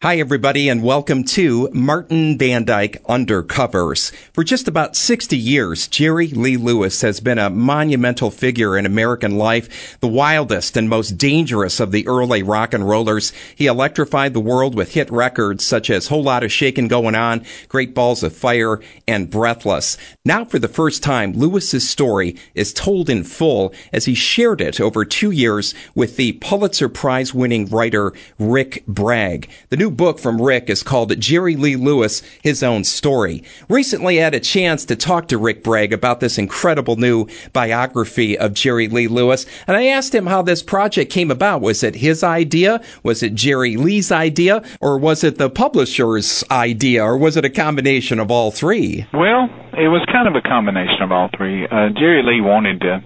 Hi, everybody, and welcome to Martin Van Dyke Undercovers. For just about 60 years, Jerry Lee Lewis has been a monumental figure in American life, the wildest and most dangerous of the early rock and rollers. He electrified the world with hit records such as Whole Lot of Shakin' Going On, Great Balls of Fire, and Breathless. Now, for the first time, Lewis's story is told in full as he shared it over two years with the Pulitzer Prize winning writer Rick Bragg. The new new book from Rick is called Jerry Lee Lewis, His Own Story. Recently I had a chance to talk to Rick Bragg about this incredible new biography of Jerry Lee Lewis, and I asked him how this project came about. Was it his idea? Was it Jerry Lee's idea? Or was it the publisher's idea? Or was it a combination of all three? Well, it was kind of a combination of all three. Uh, Jerry Lee wanted to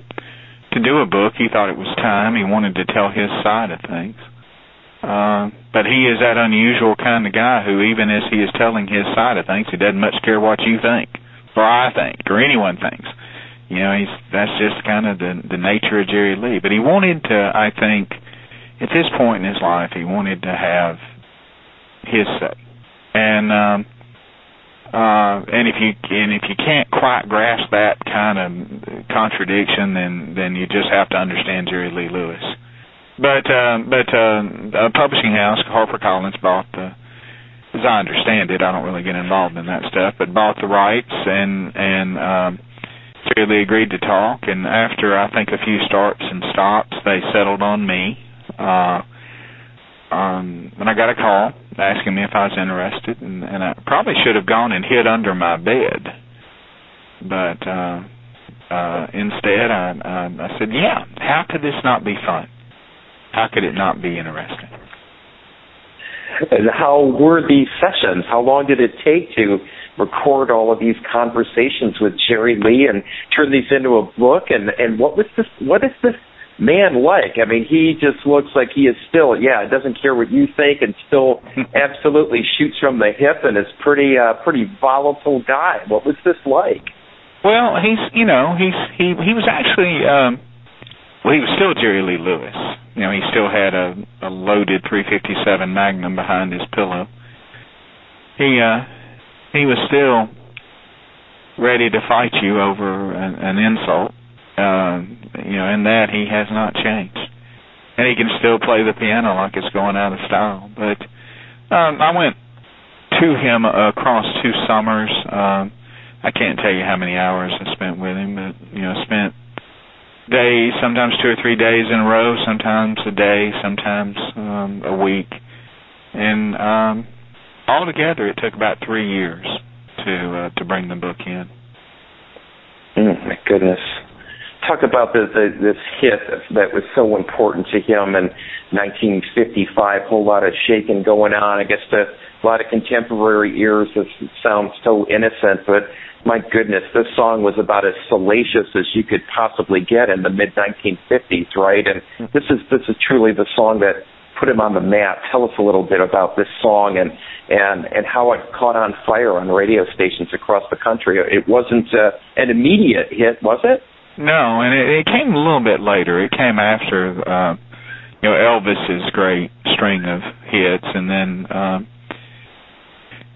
to do a book. He thought it was time. He wanted to tell his side of things. Uh, but he is that unusual kind of guy who, even as he is telling his side of things, he doesn't much care what you think, or I think, or anyone thinks. You know, he's that's just kind of the the nature of Jerry Lee. But he wanted to, I think, at this point in his life, he wanted to have his say. And um, uh, and if you and if you can't quite grasp that kind of contradiction, then then you just have to understand Jerry Lee Lewis. But uh, but uh, a publishing house, HarperCollins, bought the. As I understand it, I don't really get involved in that stuff, but bought the rights and and um, fairly agreed to talk. And after I think a few starts and stops, they settled on me. Uh, um, and I got a call asking me if I was interested, and, and I probably should have gone and hid under my bed, but uh, uh, instead I, I, I said, "Yeah, how could this not be fun?" How could it not be interesting? And how were these sessions? How long did it take to record all of these conversations with Jerry Lee and turn these into a book? And and what was this? What is this man like? I mean, he just looks like he is still yeah, doesn't care what you think, and still absolutely shoots from the hip, and is pretty uh, pretty volatile guy. What was this like? Well, he's you know he's he he was actually. um well, he was still Jerry Lee Lewis. You know, he still had a, a loaded 357 Magnum behind his pillow. He uh, he was still ready to fight you over an, an insult. Uh, you know, in that he has not changed, and he can still play the piano like it's going out of style. But um, I went to him across two summers. Um, I can't tell you how many hours I spent with him, but you know, spent days, sometimes two or three days in a row, sometimes a day, sometimes um, a week, and um, altogether it took about three years to uh, to bring the book in. Mm, my goodness. Talk about the, the, this hit that was so important to him in 1955. Whole lot of shaking going on. I guess to a lot of contemporary ears, this sounds so innocent, but my goodness, this song was about as salacious as you could possibly get in the mid 1950s, right? And this is this is truly the song that put him on the map. Tell us a little bit about this song and and and how it caught on fire on radio stations across the country. It wasn't uh, an immediate hit, was it? No, and it, it came a little bit later. It came after uh, you know Elvis's great string of hits, and then. Um,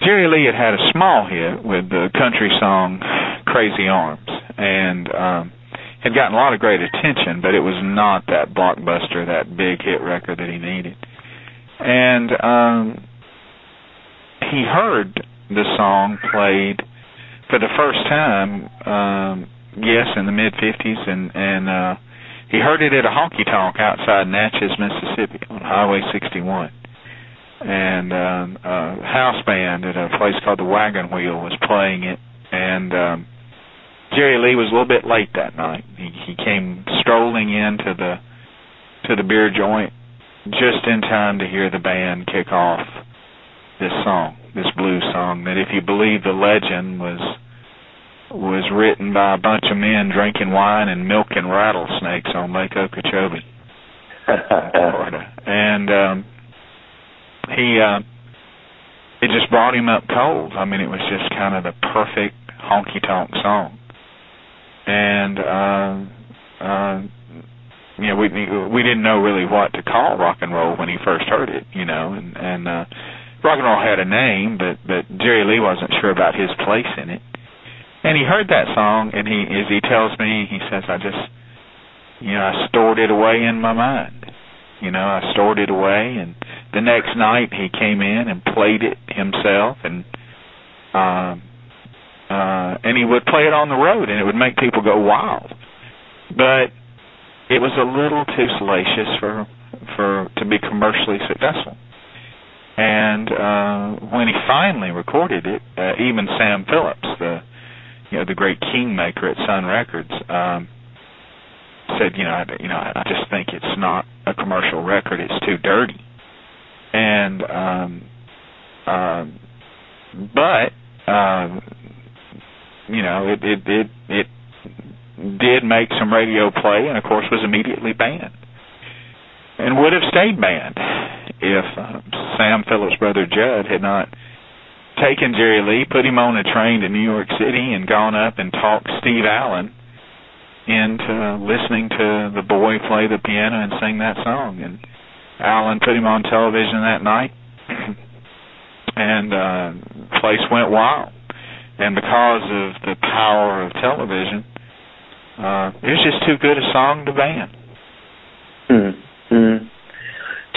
Jerry Lee had had a small hit with the country song Crazy Arms and um had gotten a lot of great attention, but it was not that blockbuster, that big hit record that he needed. And um he heard the song played for the first time um yes in the mid 50s and and uh he heard it at a honky tonk outside Natchez, Mississippi on Highway 61 and um, a house band at a place called the Wagon Wheel was playing it, and um, Jerry Lee was a little bit late that night. He, he came strolling into the to the beer joint just in time to hear the band kick off this song, this blues song that, if you believe the legend, was was written by a bunch of men drinking wine and milking rattlesnakes on Lake Okeechobee, Florida, and um, he uh it just brought him up cold. I mean, it was just kind of the perfect honky tonk song. And uh uh you know, we we didn't know really what to call rock and roll when he first heard it, you know, and and uh rock and roll had a name, but but Jerry Lee wasn't sure about his place in it. And he heard that song, and he, as he tells me, he says, I just, you know, I stored it away in my mind. You know, I stored it away, and the next night he came in and played it himself, and um, uh, and he would play it on the road, and it would make people go wild. But it was a little too salacious for for to be commercially successful. And uh, when he finally recorded it, uh, even Sam Phillips, the you know the great kingmaker at Sun Records, um, said, you know, I, you know, I just think it's not a commercial record; it's too dirty. And um, um, but um, you know, it it it it did make some radio play, and of course was immediately banned, and would have stayed banned if uh, Sam Phillips' brother Judd had not taken Jerry Lee, put him on a train to New York City, and gone up and talked Steve Allen into listening to the boy play the piano and sing that song. And Allen put him on television that night, and uh, place went wild and because of the power of television, uh, it was just too good a song to ban. Mm-hmm.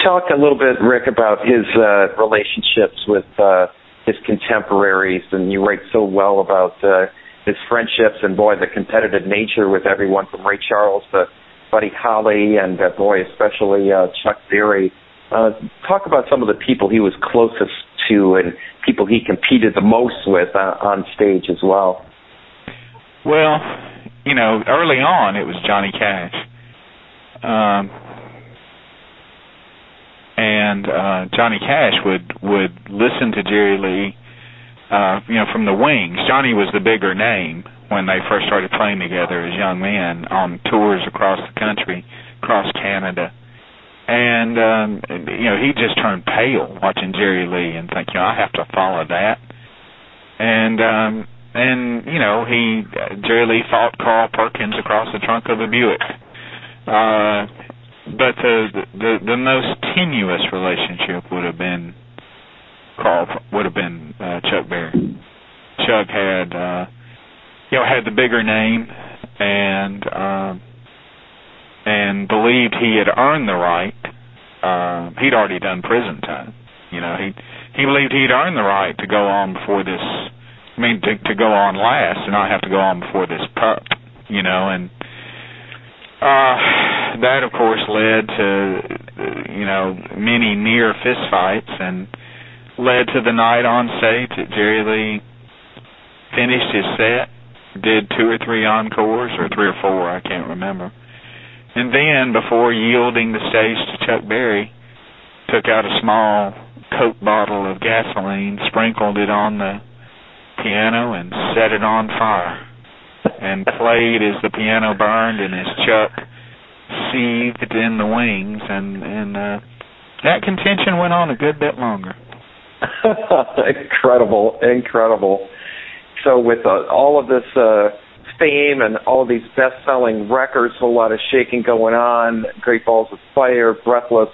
Talk a little bit, Rick, about his uh, relationships with uh, his contemporaries, and you write so well about uh, his friendships and boy, the competitive nature with everyone from Ray Charles to Buddy Holly, and boy, especially uh, Chuck Berry. Uh, talk about some of the people he was closest to and people he competed the most with uh, on stage as well? Well, you know, early on it was Johnny Cash. Um, and uh Johnny Cash would would listen to Jerry Lee uh you know from the wings. Johnny was the bigger name when they first started playing together as young men on tours across the country, across Canada. And um you know he just turned pale watching Jerry Lee and think you know I have to follow that. And um and you know he uh, Jerry Lee fought Carl Perkins across the trunk of a Buick. Uh but the the the most tenuous relationship would have been Carl would have been uh Chuck Berry. Chuck had uh you know had the bigger name and um and believed he had earned the right. Uh, he'd already done prison time. You know, he he believed he'd earned the right to go on before this. I mean, to to go on last and not have to go on before this pup. You know, and uh, that of course led to you know many near fistfights and led to the night on stage that Jerry Lee finished his set, did two or three encores or three or four, I can't remember and then, before yielding the stage to Chuck Berry, took out a small Coke bottle of gasoline, sprinkled it on the piano, and set it on fire. And played as the piano burned and as Chuck seethed in the wings, and and uh, that contention went on a good bit longer. incredible, incredible. So with uh, all of this. Uh, fame and all these best-selling records, a lot of shaking going on, Great Balls of Fire, Breathless,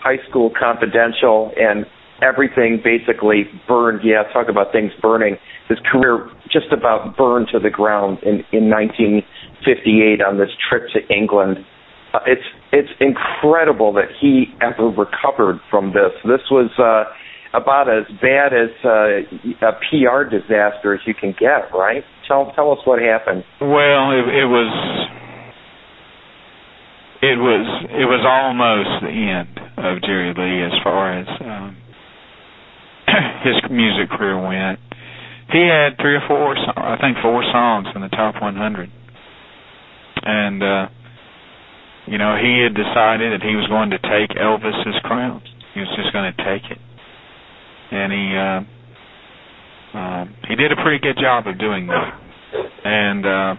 High School Confidential, and everything basically burned. Yeah, talk about things burning. His career just about burned to the ground in, in 1958 on this trip to England. Uh, it's it's incredible that he ever recovered from this. This was uh, about as bad as uh, a PR disaster as you can get, right? Tell tell us what happened. Well, it, it was it was it was almost the end of Jerry Lee as far as um, his music career went. He had three or four, I think, four songs in the top 100, and uh, you know he had decided that he was going to take Elvis's crown. He was just going to take it and he uh, uh, he did a pretty good job of doing that. And uh,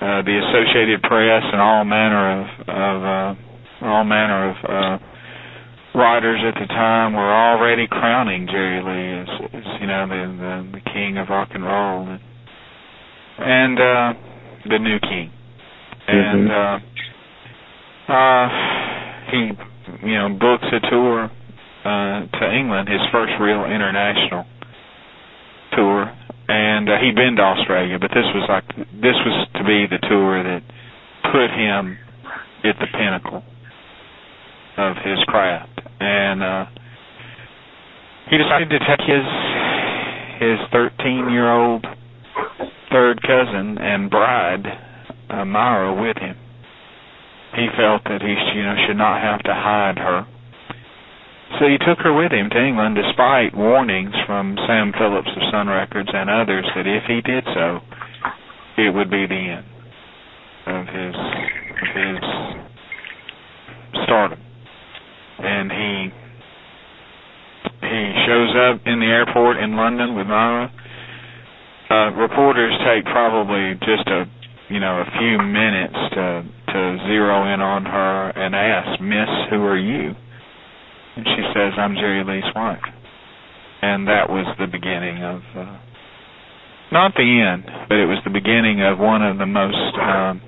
uh, the Associated Press and all manner of, of uh, all manner of uh, writers at the time were already crowning Jerry Lee as, as you know the, the the king of rock and roll and, and uh, the new king. And mm-hmm. uh, uh, he you know books a tour uh, to England, his first real international tour, and uh, he'd been to Australia, but this was like this was to be the tour that put him at the pinnacle of his craft, and uh, he decided to take his his 13 year old third cousin and bride uh, Myra with him. He felt that he you know should not have to hide her. So he took her with him to England despite warnings from Sam Phillips of Sun Records and others that if he did so, it would be the end of his of his stardom. And he he shows up in the airport in London with Myra. Uh, reporters take probably just a you know a few minutes to to zero in on her and ask, Miss, who are you? And she says, I'm Jerry Lee's wife. And that was the beginning of, uh, not the end, but it was the beginning of one of the most um,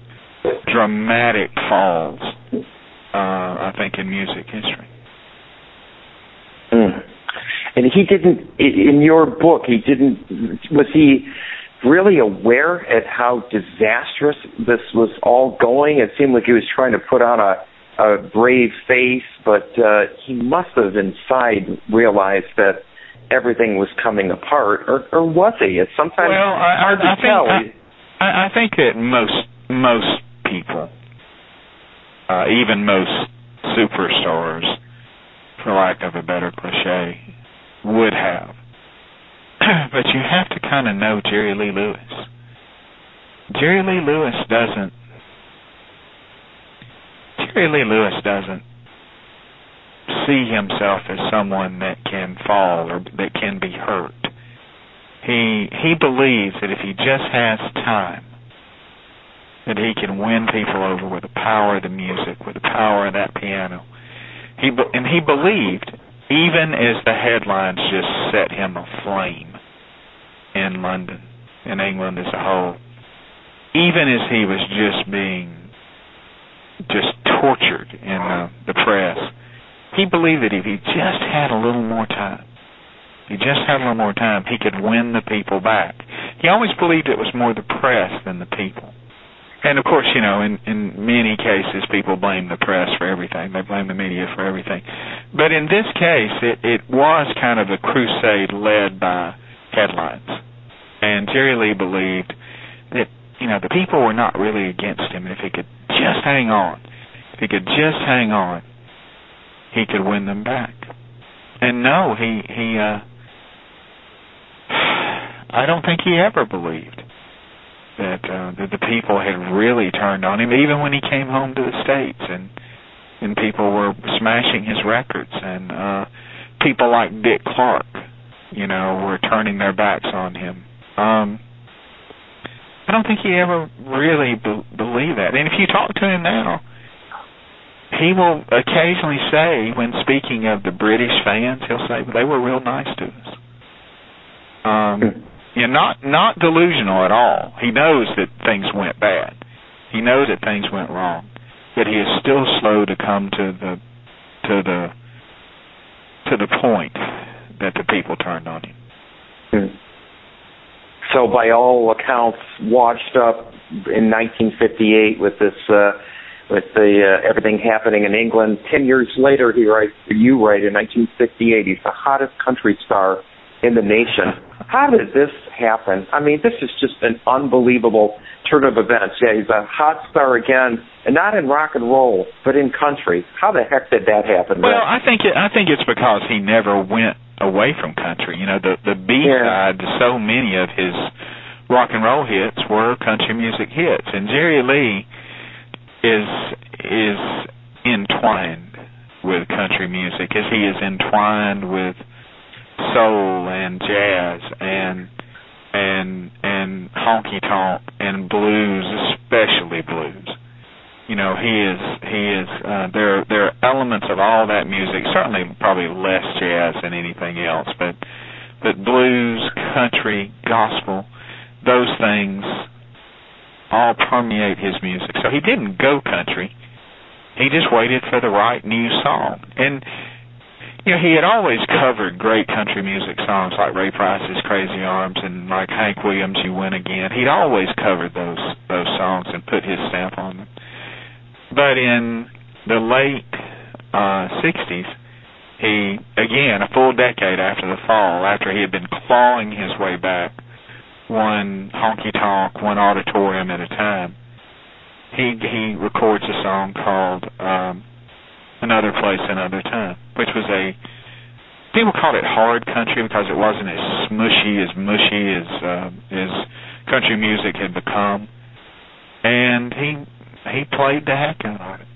dramatic falls, uh, I think, in music history. Mm. And he didn't, in your book, he didn't, was he really aware at how disastrous this was all going? It seemed like he was trying to put on a a brave face, but uh, he must have inside realized that everything was coming apart, or, or was he? It's sometimes well, I, hard to I tell. Think, I, I think that most most people, uh, even most superstars, for lack of a better cliche, would have. but you have to kind of know Jerry Lee Lewis. Jerry Lee Lewis doesn't Jerry Lee Lewis doesn't see himself as someone that can fall or that can be hurt. He he believes that if he just has time, that he can win people over with the power of the music, with the power of that piano. He and he believed, even as the headlines just set him aflame in London, in England as a whole, even as he was just being just tortured in uh, the press. He believed that if he just had a little more time, he just had a little more time, he could win the people back. He always believed it was more the press than the people. And of course, you know, in in many cases, people blame the press for everything. They blame the media for everything. But in this case, it it was kind of a crusade led by headlines. And Jerry Lee believed that you know the people were not really against him, and if he could just hang on, if he could just hang on, he could win them back. And no, he he uh I don't think he ever believed that uh that the people had really turned on him even when he came home to the states and and people were smashing his records and uh people like Dick Clark, you know, were turning their backs on him. Um I don't think he ever really be- believed that. And if you talk to him now, he will occasionally say, when speaking of the British fans, he'll say they were real nice to us. Um, you know, not not delusional at all. He knows that things went bad. He knows that things went wrong, but he is still slow to come to the to the to the point that the people turned on him. Hmm. So, by all accounts, washed up in 1958 with this. Uh, with the uh, everything happening in England. Ten years later, he writes, you write in 1968, he's the hottest country star in the nation. How did this happen? I mean, this is just an unbelievable turn of events. Yeah, he's a hot star again, and not in rock and roll, but in country. How the heck did that happen? Well, I think it, I think it's because he never went away from country. You know, the the B side yeah. to so many of his rock and roll hits were country music hits, and Jerry Lee is is entwined with country music as he is entwined with soul and jazz and and and honky tonk and blues, especially blues. You know, he is he is uh, there. There are elements of all that music. Certainly, probably less jazz than anything else, but but blues, country, gospel, those things all permeate his music. So he didn't go country. He just waited for the right new song. And you know, he had always covered great country music songs like Ray Price's Crazy Arms and like Hank Williams' You Win Again. He'd always covered those those songs and put his stamp on them. But in the late uh 60s, he again a full decade after the fall, after he had been clawing his way back one honky tonk, one auditorium at a time, he he records a song called um Another Place, Another Time, which was a people called it hard country because it wasn't as smushy as mushy as uh, as country music had become, and he he played the heck out of it,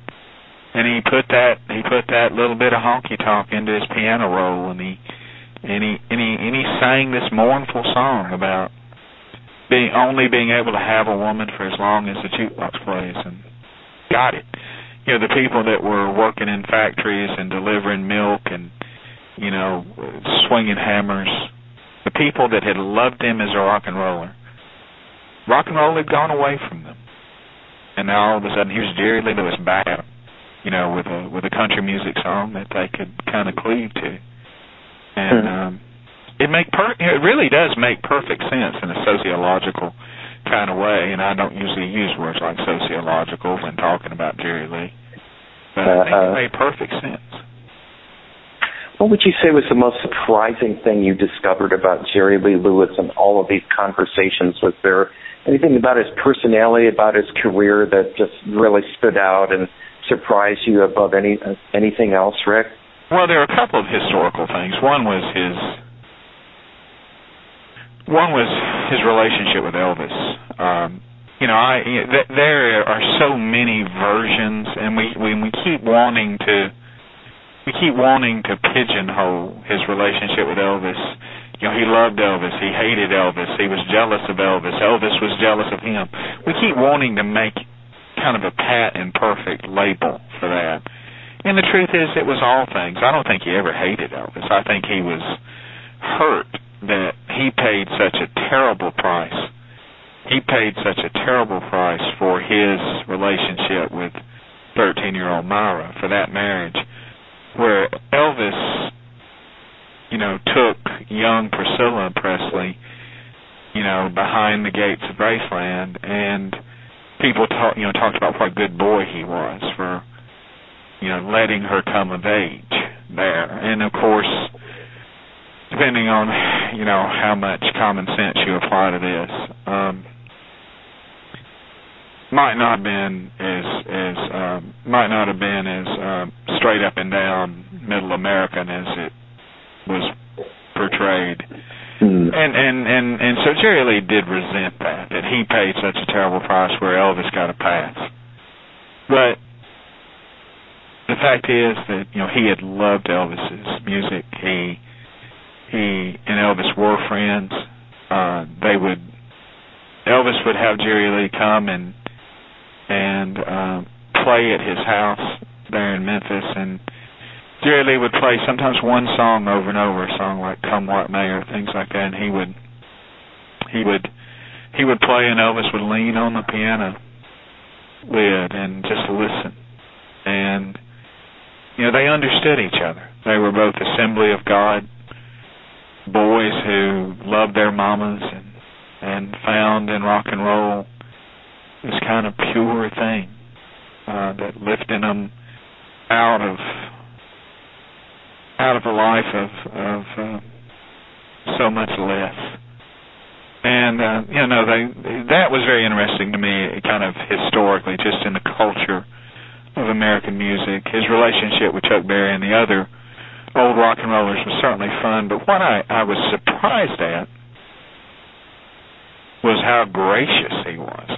and he put that he put that little bit of honky tonk into his piano roll, and he and he and he and he sang this mournful song about being only being able to have a woman for as long as the jukebox plays, and got it. You know the people that were working in factories and delivering milk and you know swinging hammers the people that had loved him as a rock and roller rock and roll had gone away from them and now all of a sudden here's Jerry Lee Lewis back you know with a with a country music song that they could kind of cleave to and hmm. um it make per it really does make perfect sense in a sociological kind of way, and I don't usually use words like sociological when talking about Jerry Lee, but I think it made perfect sense. What would you say was the most surprising thing you discovered about Jerry Lee Lewis in all of these conversations? Was there anything about his personality, about his career that just really stood out and surprised you above any anything else, Rick? Well, there are a couple of historical things. One was his one was his relationship with Elvis. Um, you know, I th- there are so many versions, and we we, we keep wanting to we keep wanting to pigeonhole his relationship with Elvis. You know, he loved Elvis, he hated Elvis, he was jealous of Elvis, Elvis was jealous of him. We keep wanting to make kind of a pat and perfect label for that. And the truth is, it was all things. I don't think he ever hated Elvis. I think he was hurt that he paid such a terrible price. He paid such a terrible price for his relationship with 13 year old Myra, for that marriage, where Elvis, you know, took young Priscilla Presley, you know, behind the gates of Graceland, and people talk, you know, talked about what a good boy he was for, you know, letting her come of age there. And of course, depending on you know how much common sense you apply to this um might not have been as as um might not have been as uh, straight up and down middle american as it was portrayed mm. and and and and so jerry lee did resent that that he paid such a terrible price where elvis got a pass but the fact is that you know he had loved elvis's music he he and Elvis were friends. Uh, they would Elvis would have Jerry Lee come and and uh, play at his house there in Memphis, and Jerry Lee would play sometimes one song over and over, a song like "Come What May" or things like that. And he would he would he would play, and Elvis would lean on the piano lid and just listen. And you know they understood each other. They were both Assembly of God boys who loved their mamas and and found in rock and roll this kind of pure thing uh, that lifted them out of out of a life of of uh, so much less. And uh, you know, they that was very interesting to me, kind of historically, just in the culture of American music. His relationship with Chuck Berry and the other old rock and rollers was certainly fun, but what I, I was surprised at was how gracious he was.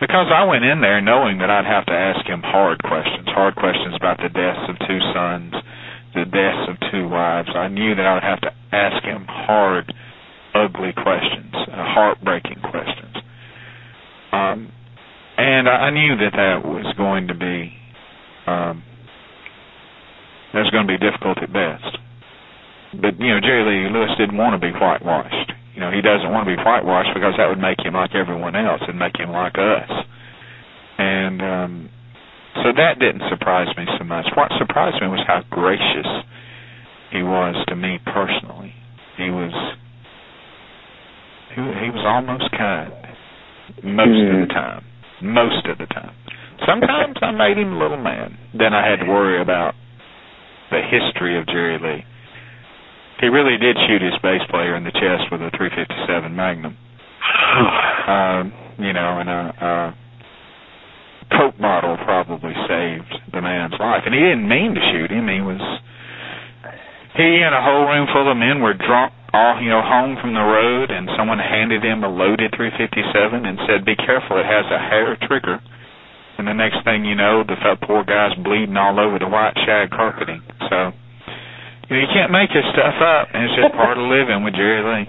Because I went in there knowing that I'd have to ask him hard questions, hard questions about the deaths of two sons, the deaths of two wives. I knew that I would have to ask him hard, ugly questions, uh, heartbreaking questions. Um, and I knew that that was going to be um, that's going to be difficult at best. But you know, Jerry Lee Lewis didn't want to be whitewashed. You know, he doesn't want to be whitewashed because that would make him like everyone else and make him like us. And um so that didn't surprise me so much. What surprised me was how gracious he was to me personally. He was he, he was almost kind most mm-hmm. of the time. Most of the time. Sometimes I made him a little mad. Then I had to worry about the history of Jerry Lee. He really did shoot his bass player in the chest with a 357 Magnum. um, you know, and a, a Coke bottle probably saved the man's life. And he didn't mean to shoot him. He was he and a whole room full of men were drunk all you know home from the road. And someone handed him a loaded 357 and said be careful. It has a hair trigger. And the next thing you know the poor guy's bleeding all over the white shag carpeting. So you, know, you can't make this stuff up. And it's just part of living with jerry lee.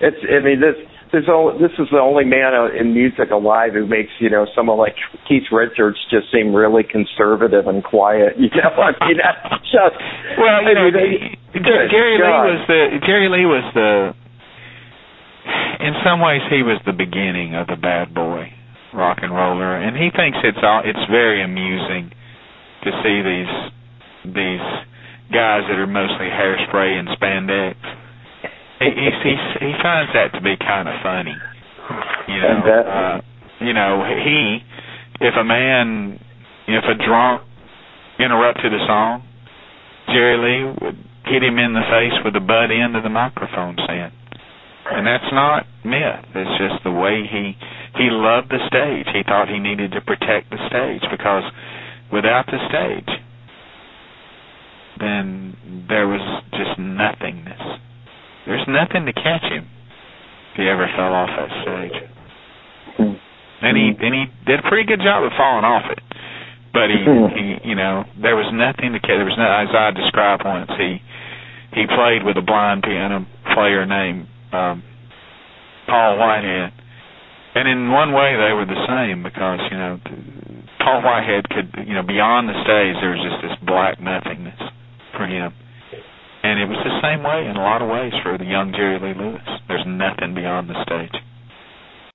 It's i mean this there's all, this is the only man in music alive who makes you know someone like Keith Richards just seem really conservative and quiet. You know, I mean that's just well, you know, they, Jerry Lee was the Jerry Lee was the in some ways he was the beginning of the bad boy rock and roller, and he thinks it's all it's very amusing to see these these guys that are mostly hairspray and spandex he he he finds that to be kind of funny. You know, uh, you know he if a man if a drunk interrupted a song, Jerry Lee would hit him in the face with the butt end of the microphone stand. And that's not myth. It's just the way he he loved the stage. He thought he needed to protect the stage because without the stage then there was just nothingness. There's nothing to catch him if he ever fell off that stage. And he and he did a pretty good job of falling off it. But he he you know, there was nothing to catch there was no as I described once, he he played with a blind piano player named um Paul Whitehead. And in one way they were the same because, you know, Paul Whitehead could you know, beyond the stage there was just this black nothingness for him and it was the same way in a lot of ways for the young Jerry Lee Lewis. There's nothing beyond the stage.